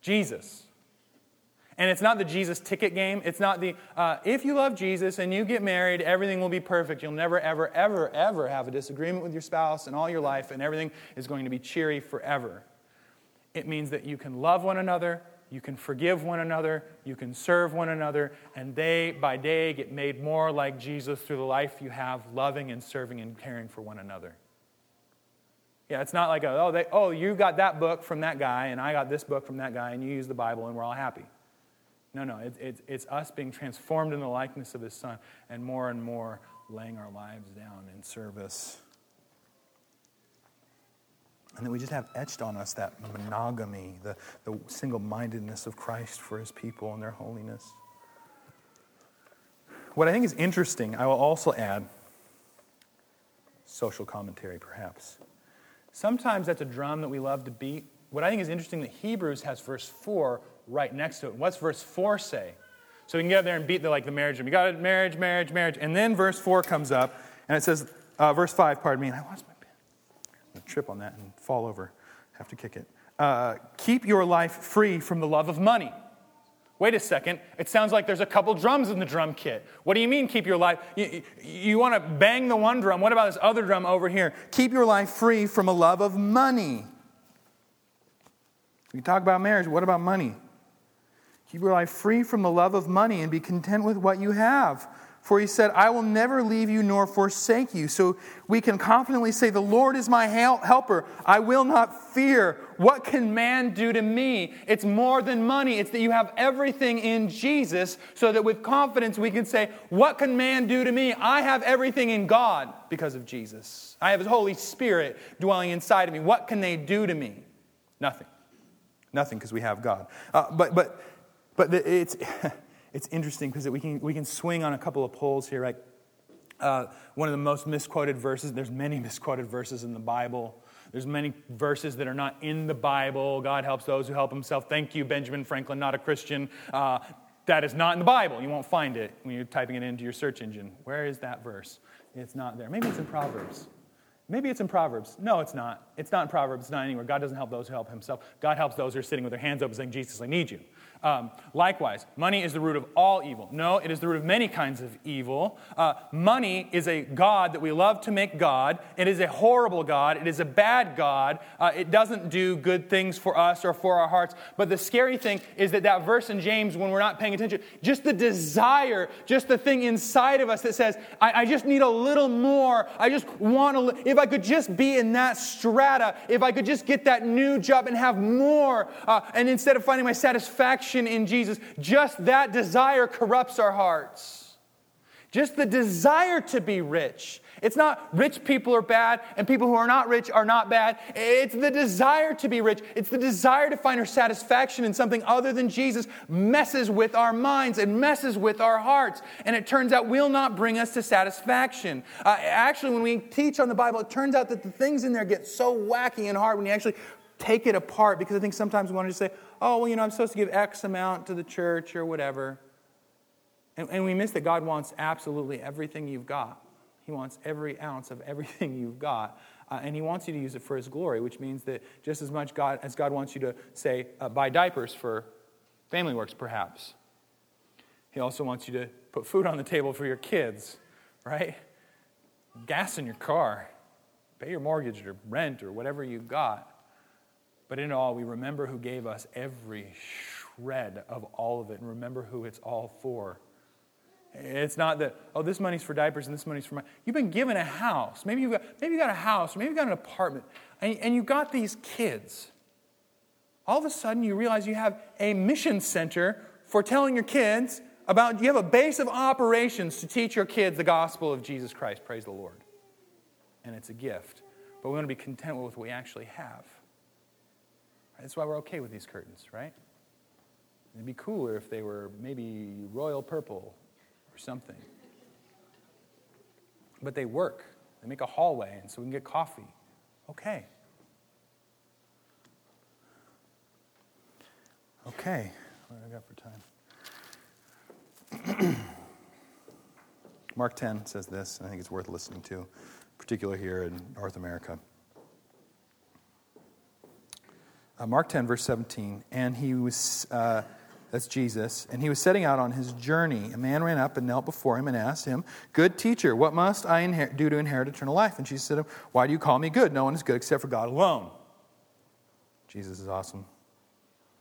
Jesus. And it's not the Jesus ticket game. It's not the, uh, if you love Jesus and you get married, everything will be perfect. You'll never, ever, ever, ever have a disagreement with your spouse in all your life, and everything is going to be cheery forever. It means that you can love one another, you can forgive one another, you can serve one another, and day by day get made more like Jesus through the life you have, loving and serving and caring for one another. Yeah, it's not like, a, oh, they, oh, you got that book from that guy, and I got this book from that guy, and you use the Bible, and we're all happy. No, no, it, it, it's us being transformed in the likeness of His Son, and more and more laying our lives down in service. And that we just have etched on us that monogamy, the, the single mindedness of Christ for his people and their holiness. What I think is interesting, I will also add social commentary perhaps. Sometimes that's a drum that we love to beat. What I think is interesting that Hebrews has verse 4 right next to it. What's verse 4 say? So we can get up there and beat the, like the marriage. drum. You got it, marriage, marriage, marriage. And then verse 4 comes up, and it says, uh, verse 5, pardon me, and I lost trip on that and fall over. Have to kick it. Uh, keep your life free from the love of money. Wait a second. It sounds like there's a couple drums in the drum kit. What do you mean, keep your life? You, you want to bang the one drum. What about this other drum over here? Keep your life free from a love of money. We talk about marriage. What about money? Keep your life free from the love of money and be content with what you have. For he said, I will never leave you nor forsake you. So we can confidently say, The Lord is my helper. I will not fear. What can man do to me? It's more than money. It's that you have everything in Jesus, so that with confidence we can say, What can man do to me? I have everything in God because of Jesus. I have his Holy Spirit dwelling inside of me. What can they do to me? Nothing. Nothing because we have God. Uh, but, but, but it's. it's interesting because we can, we can swing on a couple of poles here, right? Uh, one of the most misquoted verses, there's many misquoted verses in the Bible. There's many verses that are not in the Bible. God helps those who help himself. Thank you, Benjamin Franklin, not a Christian. Uh, that is not in the Bible. You won't find it when you're typing it into your search engine. Where is that verse? It's not there. Maybe it's in Proverbs. Maybe it's in Proverbs. No, it's not. It's not in Proverbs. It's not anywhere. God doesn't help those who help himself. God helps those who are sitting with their hands open saying, Jesus, I need you. Um, likewise, money is the root of all evil. No, it is the root of many kinds of evil. Uh, money is a God that we love to make God. It is a horrible God. It is a bad God. Uh, it doesn't do good things for us or for our hearts. But the scary thing is that that verse in James, when we're not paying attention, just the desire, just the thing inside of us that says, I, I just need a little more. I just want to, if I could just be in that strata, if I could just get that new job and have more, uh, and instead of finding my satisfaction, in Jesus, just that desire corrupts our hearts. Just the desire to be rich. It's not rich people are bad and people who are not rich are not bad. It's the desire to be rich. It's the desire to find our satisfaction in something other than Jesus messes with our minds and messes with our hearts. And it turns out will not bring us to satisfaction. Uh, actually, when we teach on the Bible, it turns out that the things in there get so wacky and hard when you actually take it apart because I think sometimes we want to just say, oh, well, you know, I'm supposed to give X amount to the church or whatever. And, and we miss that God wants absolutely everything you've got. He wants every ounce of everything you've got. Uh, and he wants you to use it for his glory, which means that just as much God as God wants you to say, uh, buy diapers for Family Works, perhaps. He also wants you to put food on the table for your kids, right? Gas in your car, pay your mortgage or rent or whatever you've got. But in all, we remember who gave us every shred of all of it and remember who it's all for. It's not that, oh, this money's for diapers and this money's for my. You've been given a house. Maybe you've got, maybe you got a house, or maybe you've got an apartment, and, and you got these kids. All of a sudden, you realize you have a mission center for telling your kids about, you have a base of operations to teach your kids the gospel of Jesus Christ. Praise the Lord. And it's a gift. But we want to be content with what we actually have. That's why we're okay with these curtains, right? It'd be cooler if they were maybe royal purple or something. But they work. They make a hallway, and so we can get coffee. Okay. Okay. What do I got for time? Mark 10 says this, and I think it's worth listening to, particularly here in North America. Uh, Mark 10, verse 17. And he was, uh, that's Jesus, and he was setting out on his journey. A man ran up and knelt before him and asked him, Good teacher, what must I inher- do to inherit eternal life? And Jesus said to him, Why do you call me good? No one is good except for God alone. Jesus is awesome.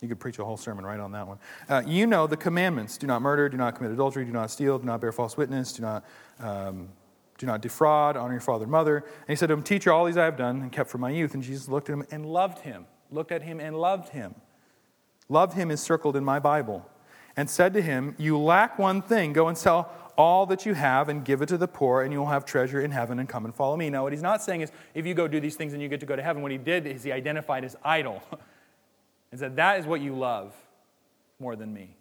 You could preach a whole sermon right on that one. Uh, you know the commandments do not murder, do not commit adultery, do not steal, do not bear false witness, do not, um, do not defraud, honor your father and mother. And he said to him, Teacher, all these I have done and kept from my youth. And Jesus looked at him and loved him, looked at him and loved him. Love him is circled in my Bible. And said to him, You lack one thing. Go and sell all that you have and give it to the poor, and you will have treasure in heaven, and come and follow me. Now, what he's not saying is, if you go do these things and you get to go to heaven, what he did is he identified his idol. and said, That is what you love more than me.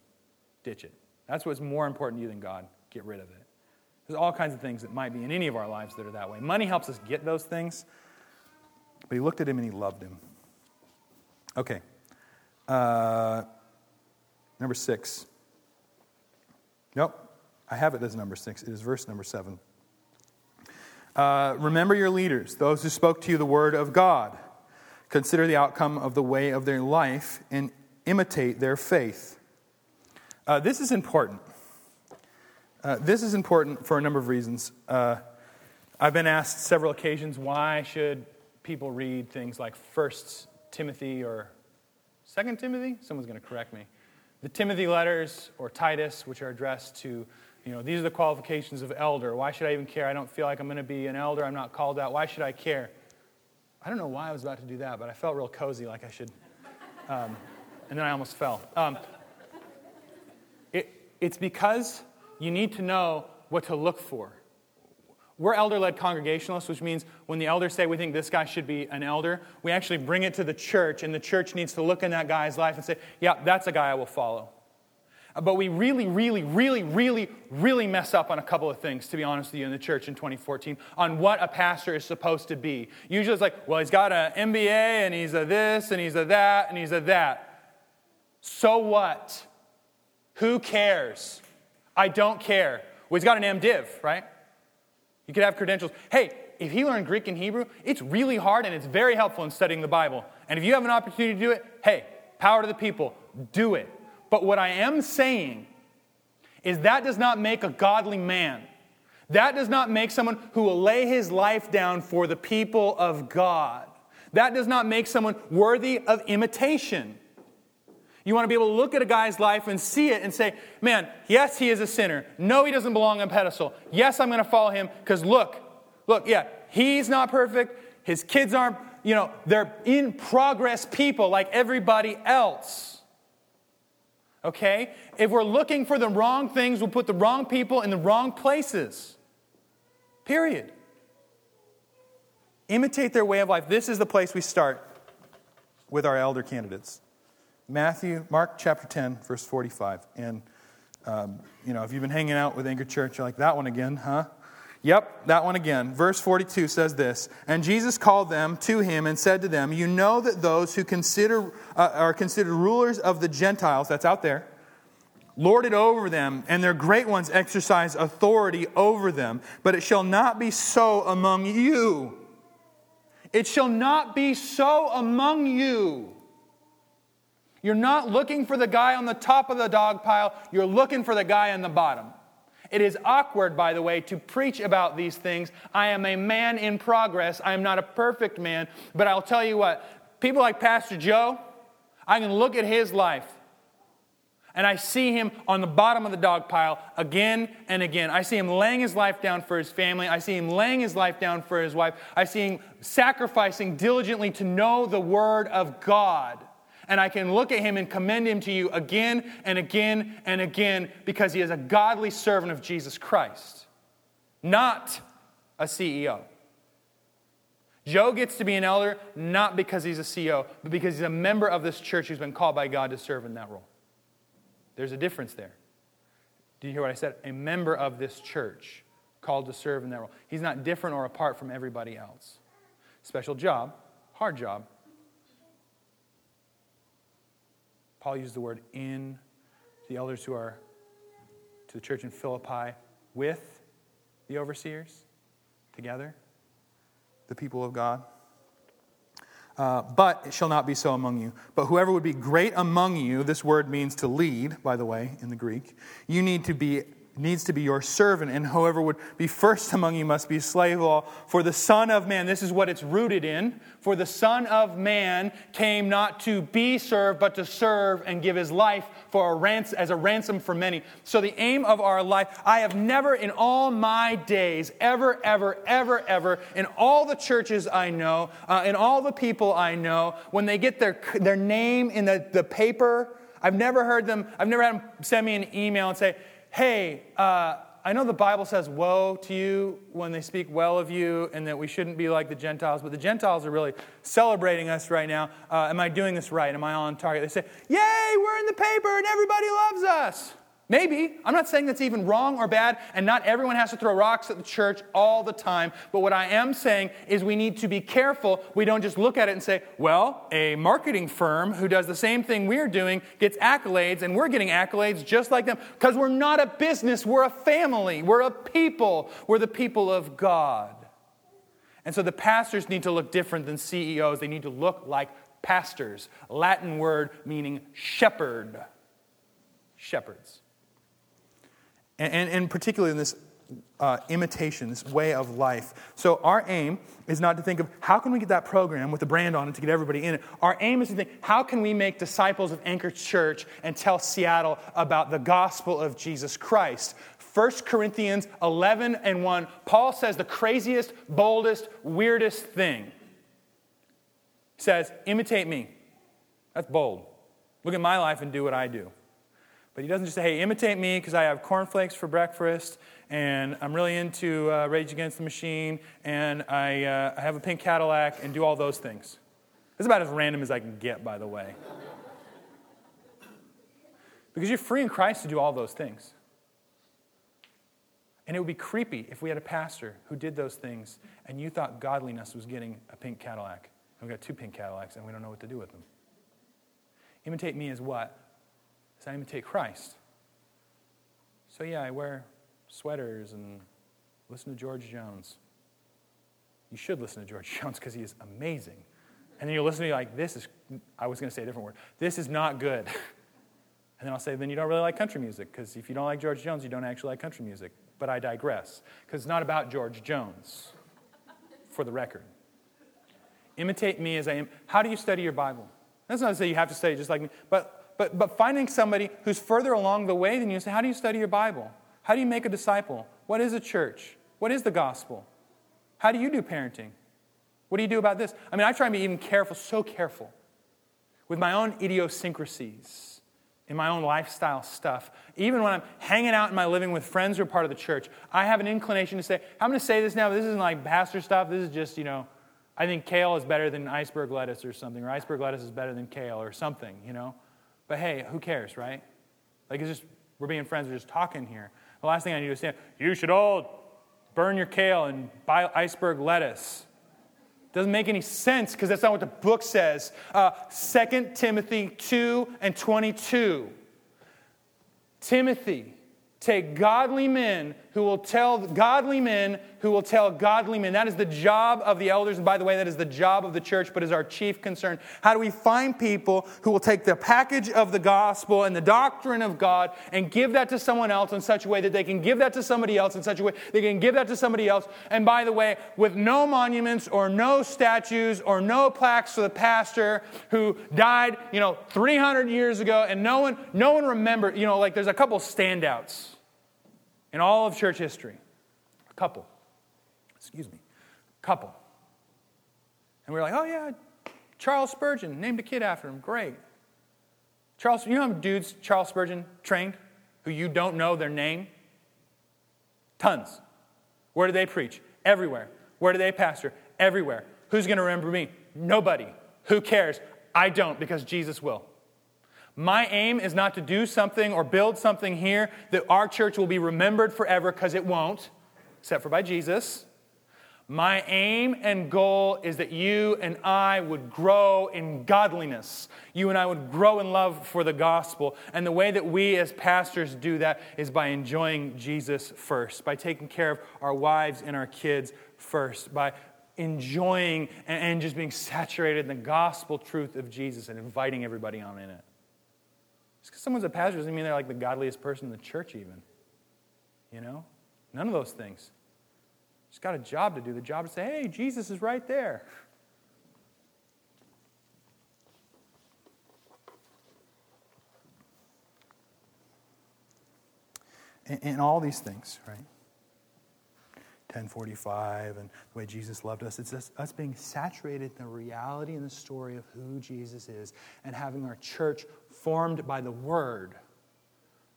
Ditch it. That's what's more important to you than God. Get rid of it. There's all kinds of things that might be in any of our lives that are that way. Money helps us get those things, but he looked at him and he loved him. Okay. Uh, number six. Nope. I have it as number six. It is verse number seven. Uh, remember your leaders, those who spoke to you the word of God. Consider the outcome of the way of their life and imitate their faith. Uh, this is important. Uh, this is important for a number of reasons. Uh, I've been asked several occasions why should people read things like First Timothy or Second Timothy? Someone's going to correct me. The Timothy letters or Titus, which are addressed to, you know, these are the qualifications of elder. Why should I even care? I don't feel like I'm going to be an elder. I'm not called out. Why should I care? I don't know why I was about to do that, but I felt real cozy, like I should. Um, and then I almost fell. Um, it, it's because you need to know what to look for. We're elder led congregationalists, which means when the elders say we think this guy should be an elder, we actually bring it to the church, and the church needs to look in that guy's life and say, yeah, that's a guy I will follow. Uh, but we really, really, really, really, really mess up on a couple of things, to be honest with you, in the church in 2014 on what a pastor is supposed to be. Usually it's like, well, he's got an MBA and he's a this and he's a that and he's a that. So what? Who cares? I don't care. Well, he's got an MDiv, right? You could have credentials. Hey, if he learned Greek and Hebrew, it's really hard and it's very helpful in studying the Bible. And if you have an opportunity to do it, hey, power to the people, do it. But what I am saying is that does not make a godly man. That does not make someone who will lay his life down for the people of God. That does not make someone worthy of imitation. You want to be able to look at a guy's life and see it and say, man, yes, he is a sinner. No, he doesn't belong on pedestal. Yes, I'm going to follow him because look, look, yeah, he's not perfect. His kids aren't, you know, they're in progress people like everybody else. Okay? If we're looking for the wrong things, we'll put the wrong people in the wrong places. Period. Imitate their way of life. This is the place we start with our elder candidates. Matthew, Mark chapter 10, verse 45. And, um, you know, if you've been hanging out with Anchor Church, you're like, that one again, huh? Yep, that one again. Verse 42 says this And Jesus called them to him and said to them, You know that those who consider, uh, are considered rulers of the Gentiles, that's out there, lord it over them, and their great ones exercise authority over them. But it shall not be so among you. It shall not be so among you. You're not looking for the guy on the top of the dog pile, you're looking for the guy on the bottom. It is awkward, by the way, to preach about these things. I am a man in progress. I am not a perfect man. But I'll tell you what, people like Pastor Joe, I can look at his life And I see him on the bottom of the dog pile again and again. I see him laying his life down for his family. I see him laying his life down for his wife. I see him sacrificing diligently to know the Word of God. And I can look at him and commend him to you again and again and again because he is a godly servant of Jesus Christ, not a CEO. Joe gets to be an elder not because he's a CEO, but because he's a member of this church who's been called by God to serve in that role. There's a difference there. Do you hear what I said? A member of this church called to serve in that role. He's not different or apart from everybody else. Special job, hard job. Paul used the word in the elders who are to the church in Philippi with the overseers together the people of God. Uh, but it shall not be so among you. But whoever would be great among you, this word means to lead, by the way, in the Greek, you need to be needs to be your servant, and whoever would be first among you must be slave all. For the Son of Man, this is what it's rooted in. For the Son of Man came not to be served, but to serve and give his life for a rans- as a ransom for many. So the aim of our life, I have never in all my days, ever, ever, ever, ever, in all the churches I know, uh, in all the people I know, when they get their, their name in the, the paper, I've never heard them, I've never had them send me an email and say, hey, uh, I know the Bible says woe to you when they speak well of you and that we shouldn't be like the Gentiles, but the Gentiles are really celebrating us right now. Uh, am I doing this right? Am I on target? They say, Yay, we're in the paper and everybody loves us. Maybe. I'm not saying that's even wrong or bad, and not everyone has to throw rocks at the church all the time. But what I am saying is we need to be careful. We don't just look at it and say, well, a marketing firm who does the same thing we're doing gets accolades, and we're getting accolades just like them. Because we're not a business, we're a family, we're a people, we're the people of God. And so the pastors need to look different than CEOs, they need to look like pastors. Latin word meaning shepherd. Shepherds and, and, and particularly in this uh, imitation, this way of life. So, our aim is not to think of how can we get that program with the brand on it to get everybody in it. Our aim is to think how can we make disciples of Anchor Church and tell Seattle about the gospel of Jesus Christ. 1 Corinthians 11 and 1, Paul says the craziest, boldest, weirdest thing. He says, Imitate me. That's bold. Look at my life and do what I do. But he doesn't just say, hey, imitate me because I have cornflakes for breakfast and I'm really into uh, Rage Against the Machine and I, uh, I have a pink Cadillac and do all those things. That's about as random as I can get, by the way. because you're free in Christ to do all those things. And it would be creepy if we had a pastor who did those things and you thought godliness was getting a pink Cadillac. And we got two pink Cadillacs and we don't know what to do with them. Imitate me is what? I imitate Christ. So, yeah, I wear sweaters and listen to George Jones. You should listen to George Jones because he is amazing. And then you'll listen to me like, this is, I was going to say a different word, this is not good. And then I'll say, then you don't really like country music because if you don't like George Jones, you don't actually like country music. But I digress because it's not about George Jones, for the record. Imitate me as I am. How do you study your Bible? That's not to say you have to study just like me, but but, but finding somebody who's further along the way than you say, how do you study your Bible? How do you make a disciple? What is a church? What is the gospel? How do you do parenting? What do you do about this? I mean, I try and be even careful, so careful with my own idiosyncrasies in my own lifestyle stuff. Even when I'm hanging out in my living with friends who are part of the church, I have an inclination to say, I'm going to say this now, but this isn't like pastor stuff. This is just, you know, I think kale is better than iceberg lettuce or something, or iceberg lettuce is better than kale or something, you know? But hey, who cares, right? Like it's just we're being friends, we're just talking here. The last thing I need to say, you should all burn your kale and buy iceberg lettuce. Doesn't make any sense because that's not what the book says. Uh, 2 Timothy 2 and 22. Timothy, take godly men who will tell godly men who will tell godly men. That is the job of the elders. And by the way, that is the job of the church, but is our chief concern. How do we find people who will take the package of the gospel and the doctrine of God and give that to someone else in such a way that they can give that to somebody else in such a way they can give that to somebody else? And by the way, with no monuments or no statues or no plaques for the pastor who died, you know, 300 years ago, and no one, no one remembered, you know, like there's a couple standouts in all of church history. A couple. Excuse me. A Couple. And we are like, oh, yeah, Charles Spurgeon, named a kid after him. Great. Charles, you know how dudes Charles Spurgeon trained who you don't know their name? Tons. Where do they preach? Everywhere. Where do they pastor? Everywhere. Who's going to remember me? Nobody. Who cares? I don't because Jesus will. My aim is not to do something or build something here that our church will be remembered forever because it won't, except for by Jesus. My aim and goal is that you and I would grow in godliness. You and I would grow in love for the gospel. And the way that we as pastors do that is by enjoying Jesus first, by taking care of our wives and our kids first, by enjoying and just being saturated in the gospel truth of Jesus and inviting everybody on in it. Just because someone's a pastor doesn't mean they're like the godliest person in the church, even. You know? None of those things. Just got a job to do. The job to say, hey, Jesus is right there. And, all these things, right? 1045 and the way Jesus loved us. It's just us being saturated in the reality and the story of who Jesus is and having our church formed by the Word,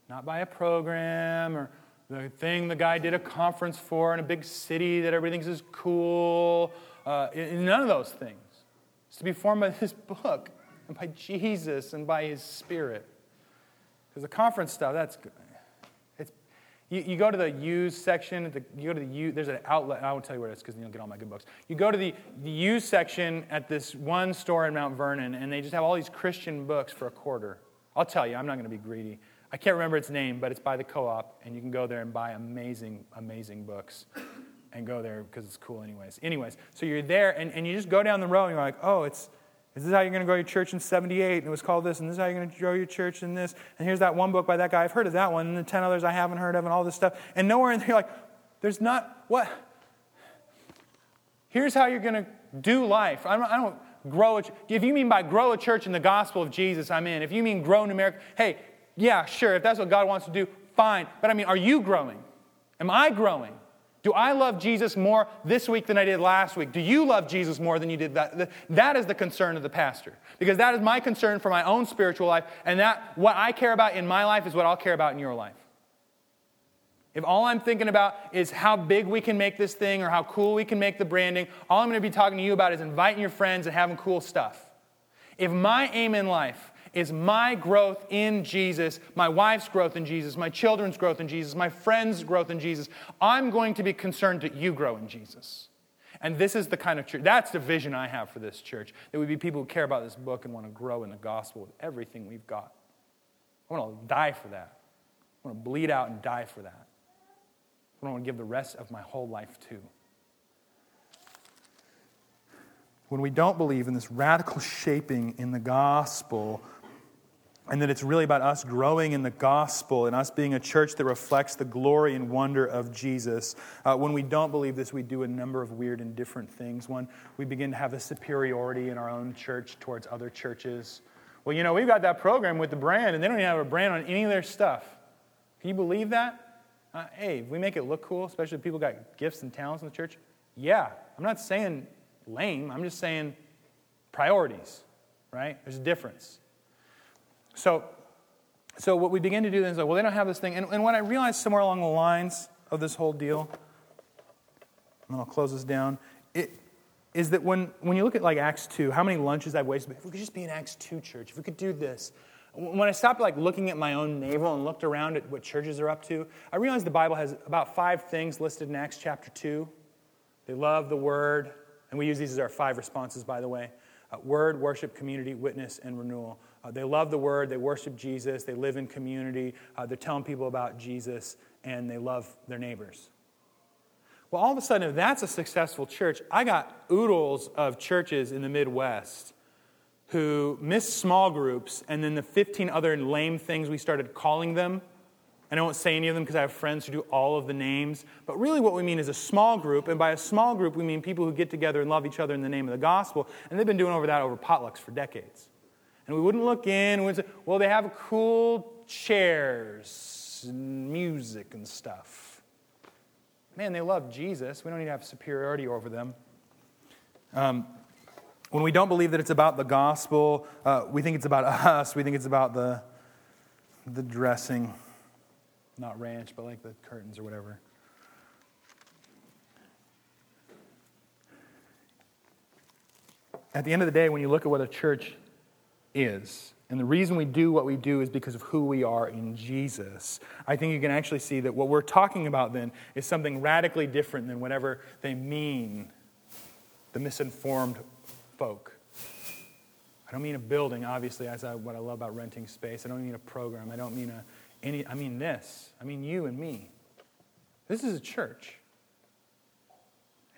not by a program or the thing the guy did a conference for in a big city that everything is cool. Uh, none of those things. It's to be formed by this book and by Jesus and by His Spirit. Because the conference stuff, that's good. You, you go to the used section, the, you go to the used, there's an outlet, I won't tell you where it is because you'll get all my good books. You go to the, the used section at this one store in Mount Vernon, and they just have all these Christian books for a quarter. I'll tell you, I'm not going to be greedy. I can't remember its name, but it's by the co op, and you can go there and buy amazing, amazing books and go there because it's cool, anyways. Anyways, so you're there, and, and you just go down the road, and you're like, oh, it's, this is how you're going to grow your church in 78, and it was called this, and this is how you're going to grow your church in this. And here's that one book by that guy. I've heard of that one, and the 10 others I haven't heard of, and all this stuff. And nowhere in there, like, there's not, what? Here's how you're going to do life. I don't, I don't grow a If you mean by grow a church in the gospel of Jesus, I'm in. If you mean grow numeric, hey, yeah, sure, if that's what God wants to do, fine. But I mean, are you growing? Am I growing? Do I love Jesus more this week than I did last week? Do you love Jesus more than you did that? That is the concern of the pastor. Because that is my concern for my own spiritual life, and that what I care about in my life is what I'll care about in your life. If all I'm thinking about is how big we can make this thing or how cool we can make the branding, all I'm going to be talking to you about is inviting your friends and having cool stuff. If my aim in life is my growth in Jesus, my wife's growth in Jesus, my children's growth in Jesus, my friends' growth in Jesus. I'm going to be concerned that you grow in Jesus. And this is the kind of church, that's the vision I have for this church. That we be people who care about this book and want to grow in the gospel with everything we've got. I want to die for that. I want to bleed out and die for that. I want to give the rest of my whole life to. When we don't believe in this radical shaping in the gospel, and that it's really about us growing in the gospel and us being a church that reflects the glory and wonder of Jesus. Uh, when we don't believe this, we do a number of weird and different things. One, we begin to have a superiority in our own church towards other churches. Well, you know, we've got that program with the brand, and they don't even have a brand on any of their stuff. Can you believe that? Uh, hey, if we make it look cool, especially if people got gifts and talents in the church, yeah. I'm not saying lame, I'm just saying priorities, right? There's a difference. So, so what we begin to do then is like, well, they don't have this thing. And, and what I realized somewhere along the lines of this whole deal, and then I'll close this down, it, is that when, when you look at like Acts 2, how many lunches I've wasted, if we could just be an Acts 2 church, if we could do this. When I stopped like looking at my own navel and looked around at what churches are up to, I realized the Bible has about five things listed in Acts chapter 2. They love the word, and we use these as our five responses, by the way. Uh, word, worship, community, witness, and renewal. Uh, they love the word, they worship Jesus, they live in community, uh, they're telling people about Jesus, and they love their neighbors. Well, all of a sudden, if that's a successful church, I got oodles of churches in the Midwest who missed small groups, and then the 15 other lame things we started calling them. And I won't say any of them because I have friends who do all of the names. But really, what we mean is a small group. And by a small group, we mean people who get together and love each other in the name of the gospel. And they've been doing over that over potlucks for decades. And we wouldn't look in, we would say, well, they have cool chairs and music and stuff. Man, they love Jesus. We don't need to have superiority over them. Um, when we don't believe that it's about the gospel, uh, we think it's about us. We think it's about the, the dressing, not ranch, but like the curtains or whatever. At the end of the day, when you look at what a church is. And the reason we do what we do is because of who we are in Jesus. I think you can actually see that what we're talking about then is something radically different than whatever they mean, the misinformed folk. I don't mean a building, obviously, as I, what I love about renting space. I don't mean a program. I don't mean a, any, I mean this. I mean you and me. This is a church.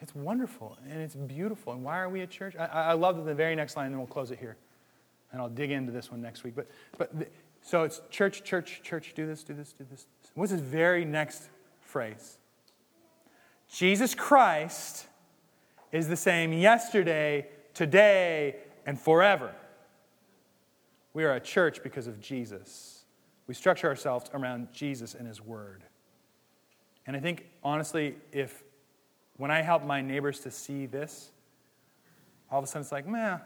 It's wonderful and it's beautiful. And why are we a church? I, I love that the very next line, and then we'll close it here and I'll dig into this one next week. But, but the, so it's church, church, church, do this, do this, do this. What's this very next phrase? Jesus Christ is the same yesterday, today, and forever. We are a church because of Jesus. We structure ourselves around Jesus and His Word. And I think, honestly, if when I help my neighbors to see this, all of a sudden it's like, man,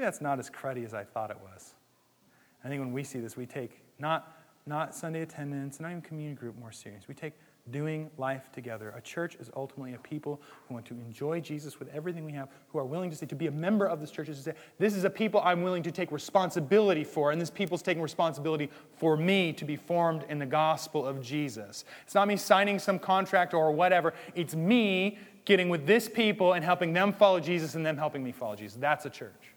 that's not as cruddy as I thought it was. I think when we see this, we take not, not Sunday attendance, not even community group more serious. We take doing life together. A church is ultimately a people who want to enjoy Jesus with everything we have, who are willing to say, to be a member of this church is to say, this is a people I'm willing to take responsibility for, and this people's taking responsibility for me to be formed in the gospel of Jesus. It's not me signing some contract or whatever, it's me getting with this people and helping them follow Jesus and them helping me follow Jesus. That's a church.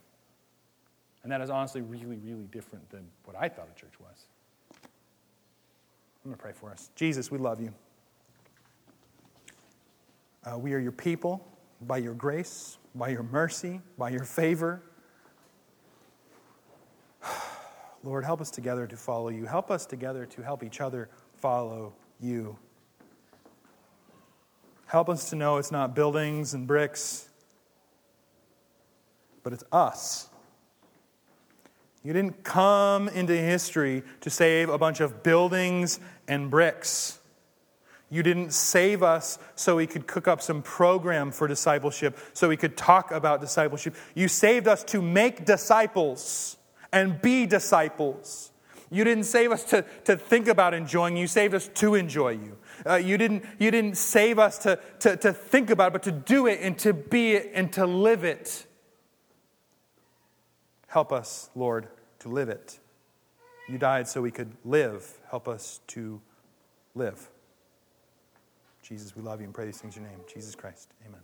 And that is honestly really, really different than what I thought a church was. I'm going to pray for us. Jesus, we love you. Uh, we are your people by your grace, by your mercy, by your favor. Lord, help us together to follow you. Help us together to help each other follow you. Help us to know it's not buildings and bricks, but it's us you didn't come into history to save a bunch of buildings and bricks. You didn't save us so we could cook up some program for discipleship, so we could talk about discipleship. You saved us to make disciples and be disciples. You didn't save us to, to think about enjoying you, You saved us to enjoy you. Uh, you, didn't, you didn't save us to, to, to think about it, but to do it and to be it and to live it. Help us, Lord, to live it. You died so we could live. Help us to live. Jesus, we love you and pray these things in your name. Jesus Christ. Amen.